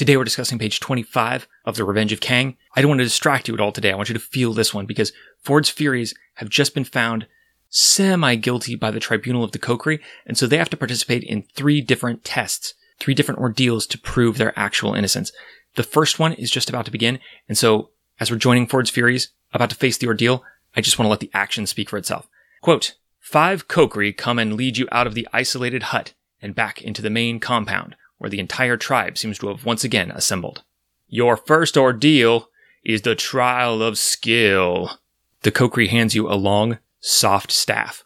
Today we're discussing page 25 of The Revenge of Kang. I don't want to distract you at all today. I want you to feel this one because Ford's Furies have just been found semi-guilty by the Tribunal of the Kokri, and so they have to participate in three different tests, three different ordeals to prove their actual innocence. The first one is just about to begin, and so as we're joining Ford's Furies, about to face the ordeal, I just want to let the action speak for itself. Quote, Five Kokri come and lead you out of the isolated hut and back into the main compound where the entire tribe seems to have once again assembled. Your first ordeal is the trial of skill. The Kokri hands you a long, soft staff.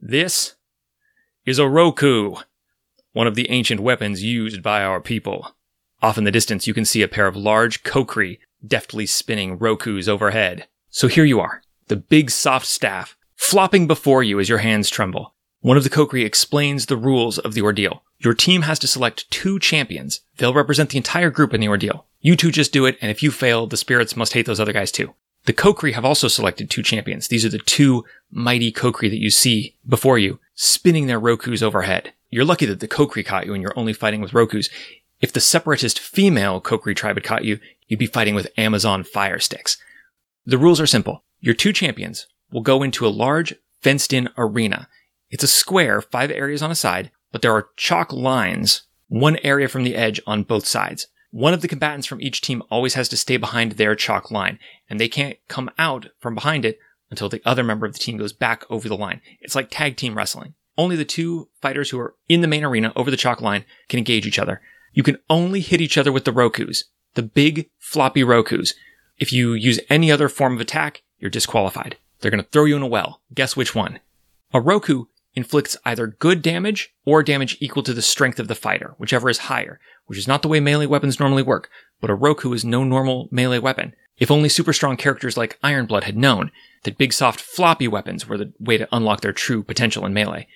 This is a Roku, one of the ancient weapons used by our people. Off in the distance, you can see a pair of large Kokri deftly spinning Rokus overhead. So here you are, the big soft staff, flopping before you as your hands tremble. One of the Kokri explains the rules of the ordeal. Your team has to select two champions. They'll represent the entire group in the ordeal. You two just do it, and if you fail, the spirits must hate those other guys too. The Kokri have also selected two champions. These are the two mighty Kokri that you see before you, spinning their Rokus overhead. You're lucky that the Kokri caught you and you're only fighting with Rokus. If the separatist female Kokri tribe had caught you, you'd be fighting with Amazon fire sticks. The rules are simple. Your two champions will go into a large fenced in arena. It's a square, five areas on a side, but there are chalk lines, one area from the edge on both sides. One of the combatants from each team always has to stay behind their chalk line, and they can't come out from behind it until the other member of the team goes back over the line. It's like tag team wrestling. Only the two fighters who are in the main arena over the chalk line can engage each other. You can only hit each other with the Rokus, the big floppy Rokus. If you use any other form of attack, you're disqualified. They're going to throw you in a well. Guess which one? A Roku inflicts either good damage or damage equal to the strength of the fighter, whichever is higher, which is not the way melee weapons normally work, but a Roku is no normal melee weapon. If only super strong characters like Ironblood had known that big soft floppy weapons were the way to unlock their true potential in melee.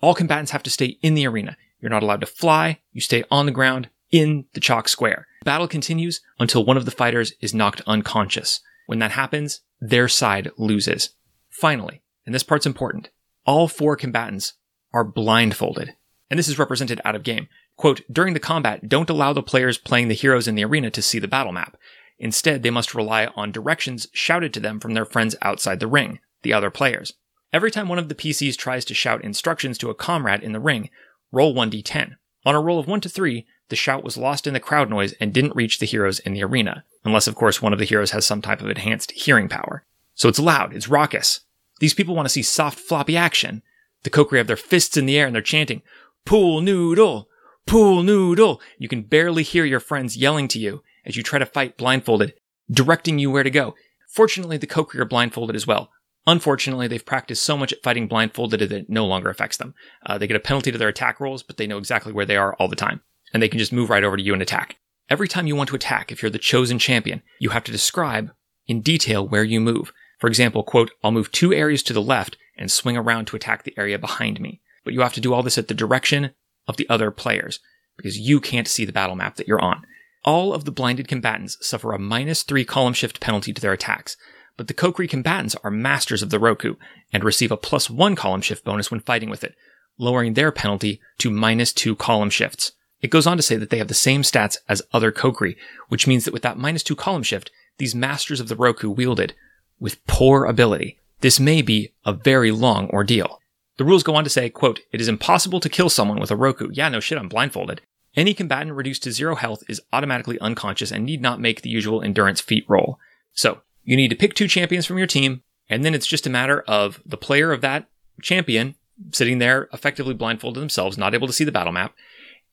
All combatants have to stay in the arena. You're not allowed to fly, you stay on the ground in the chalk square. Battle continues until one of the fighters is knocked unconscious. When that happens, their side loses. Finally, and this part's important, all four combatants are blindfolded. And this is represented out of game. Quote, during the combat, don't allow the players playing the heroes in the arena to see the battle map. Instead, they must rely on directions shouted to them from their friends outside the ring, the other players. Every time one of the PCs tries to shout instructions to a comrade in the ring, roll 1d10. On a roll of 1 to 3, the shout was lost in the crowd noise and didn't reach the heroes in the arena, unless of course one of the heroes has some type of enhanced hearing power. So it's loud, it's raucous, these people want to see soft, floppy action. The Kokri have their fists in the air and they're chanting, Pool noodle! Pool noodle! You can barely hear your friends yelling to you as you try to fight blindfolded, directing you where to go. Fortunately, the Kokri are blindfolded as well. Unfortunately, they've practiced so much at fighting blindfolded that it no longer affects them. Uh, they get a penalty to their attack rolls, but they know exactly where they are all the time. And they can just move right over to you and attack. Every time you want to attack, if you're the chosen champion, you have to describe in detail where you move. For example, quote, I'll move two areas to the left and swing around to attack the area behind me. But you have to do all this at the direction of the other players because you can't see the battle map that you're on. All of the blinded combatants suffer a minus three column shift penalty to their attacks, but the Kokri combatants are masters of the Roku and receive a plus one column shift bonus when fighting with it, lowering their penalty to minus two column shifts. It goes on to say that they have the same stats as other Kokri, which means that with that minus two column shift, these masters of the Roku wielded with poor ability. This may be a very long ordeal. The rules go on to say, quote, it is impossible to kill someone with a Roku. Yeah, no shit, I'm blindfolded. Any combatant reduced to zero health is automatically unconscious and need not make the usual endurance feat roll. So, you need to pick two champions from your team, and then it's just a matter of the player of that champion sitting there effectively blindfolded themselves, not able to see the battle map,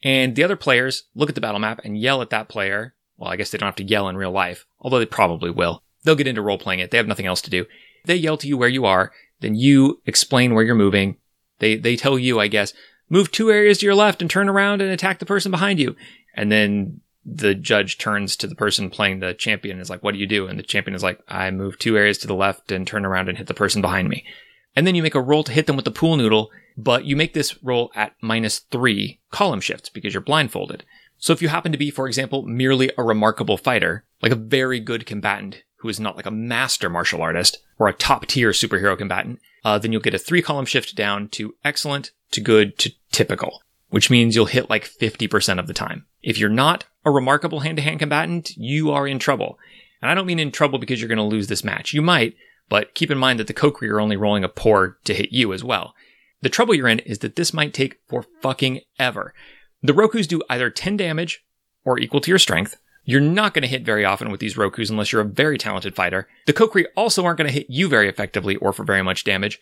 and the other players look at the battle map and yell at that player. Well, I guess they don't have to yell in real life, although they probably will. They'll get into role playing it. They have nothing else to do. They yell to you where you are, then you explain where you're moving. They they tell you, I guess, move two areas to your left and turn around and attack the person behind you. And then the judge turns to the person playing the champion and is like, what do you do? And the champion is like, I move two areas to the left and turn around and hit the person behind me. And then you make a roll to hit them with the pool noodle, but you make this roll at minus three column shifts because you're blindfolded. So if you happen to be, for example, merely a remarkable fighter, like a very good combatant who is not like a master martial artist or a top tier superhero combatant, uh, then you'll get a three column shift down to excellent, to good, to typical, which means you'll hit like 50% of the time. If you're not a remarkable hand to hand combatant, you are in trouble. And I don't mean in trouble because you're going to lose this match. You might, but keep in mind that the Kokiri are only rolling a poor to hit you as well. The trouble you're in is that this might take for fucking ever. The Rokus do either 10 damage or equal to your strength. You're not going to hit very often with these Rokus unless you're a very talented fighter. The Kokiri also aren't going to hit you very effectively or for very much damage.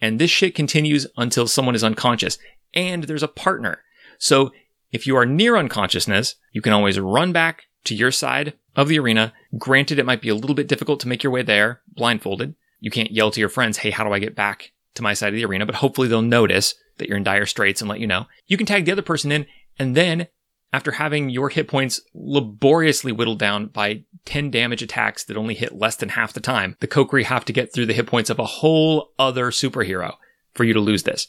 And this shit continues until someone is unconscious. And there's a partner. So if you are near unconsciousness, you can always run back to your side of the arena. Granted, it might be a little bit difficult to make your way there blindfolded. You can't yell to your friends, hey, how do I get back to my side of the arena? But hopefully they'll notice that you're in dire straits and let you know. You can tag the other person in, and then after having your hit points laboriously whittled down by 10 damage attacks that only hit less than half the time, the Kokiri have to get through the hit points of a whole other superhero for you to lose this.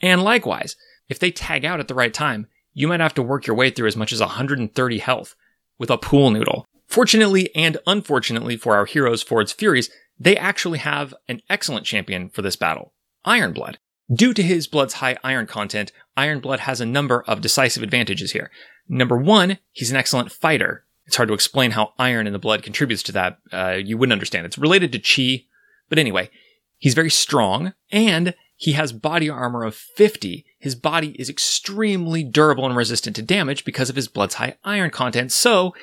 And likewise, if they tag out at the right time, you might have to work your way through as much as 130 health with a pool noodle. Fortunately and unfortunately for our heroes Ford's Furies, they actually have an excellent champion for this battle, Ironblood. Due to his blood's high iron content, Ironblood has a number of decisive advantages here. Number one, he's an excellent fighter. It's hard to explain how iron in the blood contributes to that. Uh, you wouldn't understand. It's related to chi. But anyway, he's very strong and he has body armor of 50. His body is extremely durable and resistant to damage because of his blood's high iron content. So,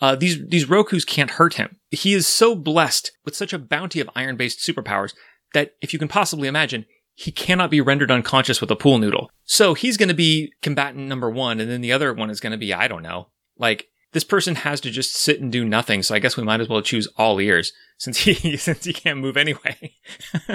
uh, these, these Rokus can't hurt him. He is so blessed with such a bounty of iron based superpowers that if you can possibly imagine, he cannot be rendered unconscious with a pool noodle. So he's going to be combatant number one, and then the other one is going to be, I don't know, like this person has to just sit and do nothing. So I guess we might as well choose all ears since he since he can't move anyway.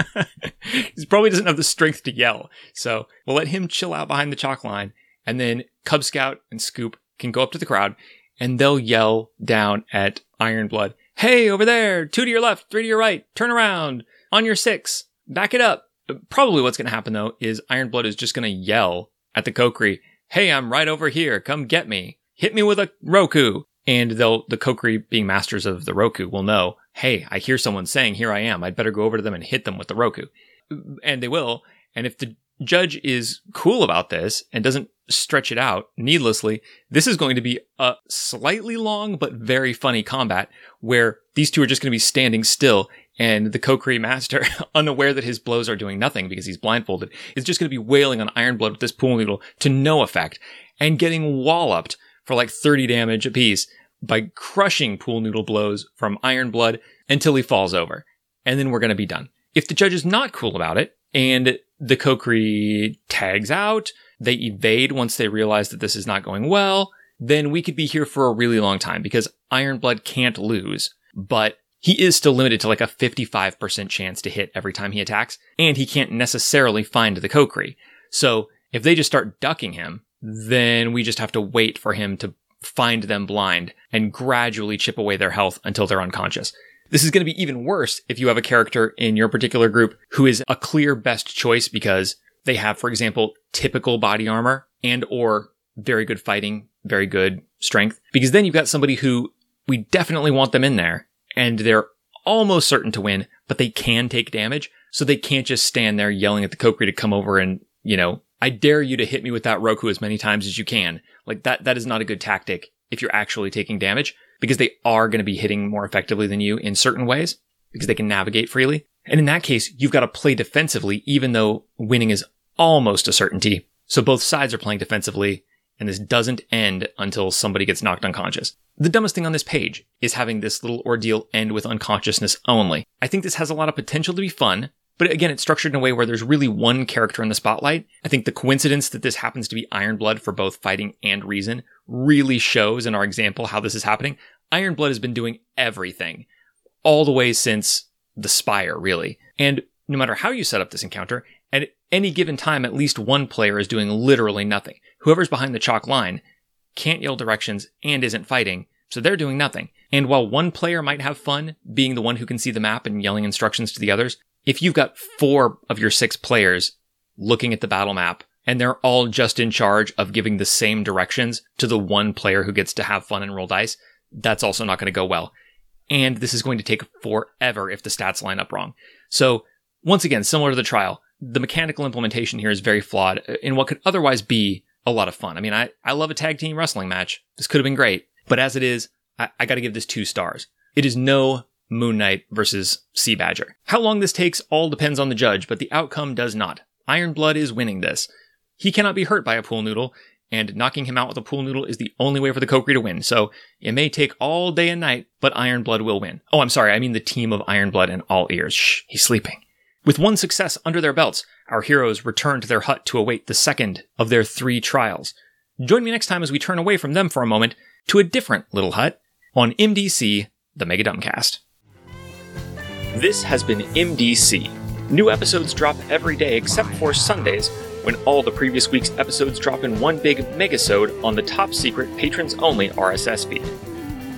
he probably doesn't have the strength to yell. So we'll let him chill out behind the chalk line, and then Cub Scout and Scoop can go up to the crowd and they'll yell down at Ironblood, "Hey, over there! Two to your left, three to your right. Turn around on your six. Back it up." Probably what's going to happen though is Ironblood is just going to yell at the Kokiri, "Hey, I'm right over here. Come get me. Hit me with a Roku." And they'll the Kokiri, being masters of the Roku, will know, "Hey, I hear someone saying, here I am. I'd better go over to them and hit them with the Roku." And they will. And if the judge is cool about this and doesn't stretch it out needlessly, this is going to be a slightly long but very funny combat where these two are just going to be standing still and the Kokiri master, unaware that his blows are doing nothing because he's blindfolded, is just going to be wailing on Ironblood with this pool noodle to no effect and getting walloped for like 30 damage apiece by crushing pool noodle blows from Ironblood until he falls over. And then we're going to be done. If the judge is not cool about it and the Kokiri tags out, they evade once they realize that this is not going well, then we could be here for a really long time because Ironblood can't lose. But he is still limited to like a 55% chance to hit every time he attacks, and he can't necessarily find the Kokiri. So if they just start ducking him, then we just have to wait for him to find them blind and gradually chip away their health until they're unconscious. This is going to be even worse if you have a character in your particular group who is a clear best choice because they have, for example, typical body armor and or very good fighting, very good strength. Because then you've got somebody who we definitely want them in there and they're almost certain to win, but they can take damage. So they can't just stand there yelling at the Kokiri to come over and, you know, I dare you to hit me with that Roku as many times as you can. Like that, that is not a good tactic if you're actually taking damage because they are going to be hitting more effectively than you in certain ways because they can navigate freely. And in that case, you've got to play defensively, even though winning is almost a certainty. So both sides are playing defensively and this doesn't end until somebody gets knocked unconscious. The dumbest thing on this page is having this little ordeal end with unconsciousness only. I think this has a lot of potential to be fun, but again, it's structured in a way where there's really one character in the spotlight. I think the coincidence that this happens to be Ironblood for both fighting and reason really shows in our example how this is happening. Ironblood has been doing everything all the way since the Spire, really. And no matter how you set up this encounter, at any given time, at least one player is doing literally nothing. Whoever's behind the chalk line can't yell directions and isn't fighting, so they're doing nothing. And while one player might have fun being the one who can see the map and yelling instructions to the others, if you've got four of your six players looking at the battle map and they're all just in charge of giving the same directions to the one player who gets to have fun and roll dice, that's also not going to go well. And this is going to take forever if the stats line up wrong. So once again, similar to the trial, the mechanical implementation here is very flawed uh, in what could otherwise be a lot of fun. I mean, I, I love a tag team wrestling match. This could have been great, but as it is, I, I got to give this two stars. It is no Moon Knight versus Sea Badger. How long this takes all depends on the judge, but the outcome does not. Iron Blood is winning this. He cannot be hurt by a pool noodle, and knocking him out with a pool noodle is the only way for the Kokiri to win. So it may take all day and night, but Iron Blood will win. Oh, I'm sorry, I mean the team of Iron Blood and all ears. Shh, he's sleeping. With one success under their belts, our heroes return to their hut to await the second of their three trials. Join me next time as we turn away from them for a moment to a different little hut on MDC, the Mega Dumbcast. This has been MDC. New episodes drop every day except for Sundays, when all the previous week's episodes drop in one big megasode on the top secret patrons only RSS feed.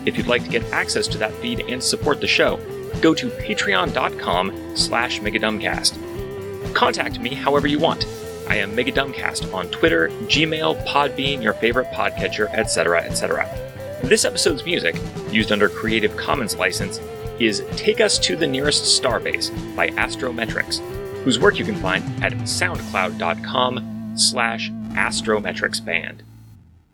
If you'd like to get access to that feed and support the show, go to patreon.com slash megadumbcast. Contact me however you want. I am Megadumbcast on Twitter, Gmail, Podbean, your favorite podcatcher, etc., etc. This episode's music, used under Creative Commons license, is Take Us to the Nearest Starbase by Astrometrics, whose work you can find at soundcloud.com slash astrometricsband.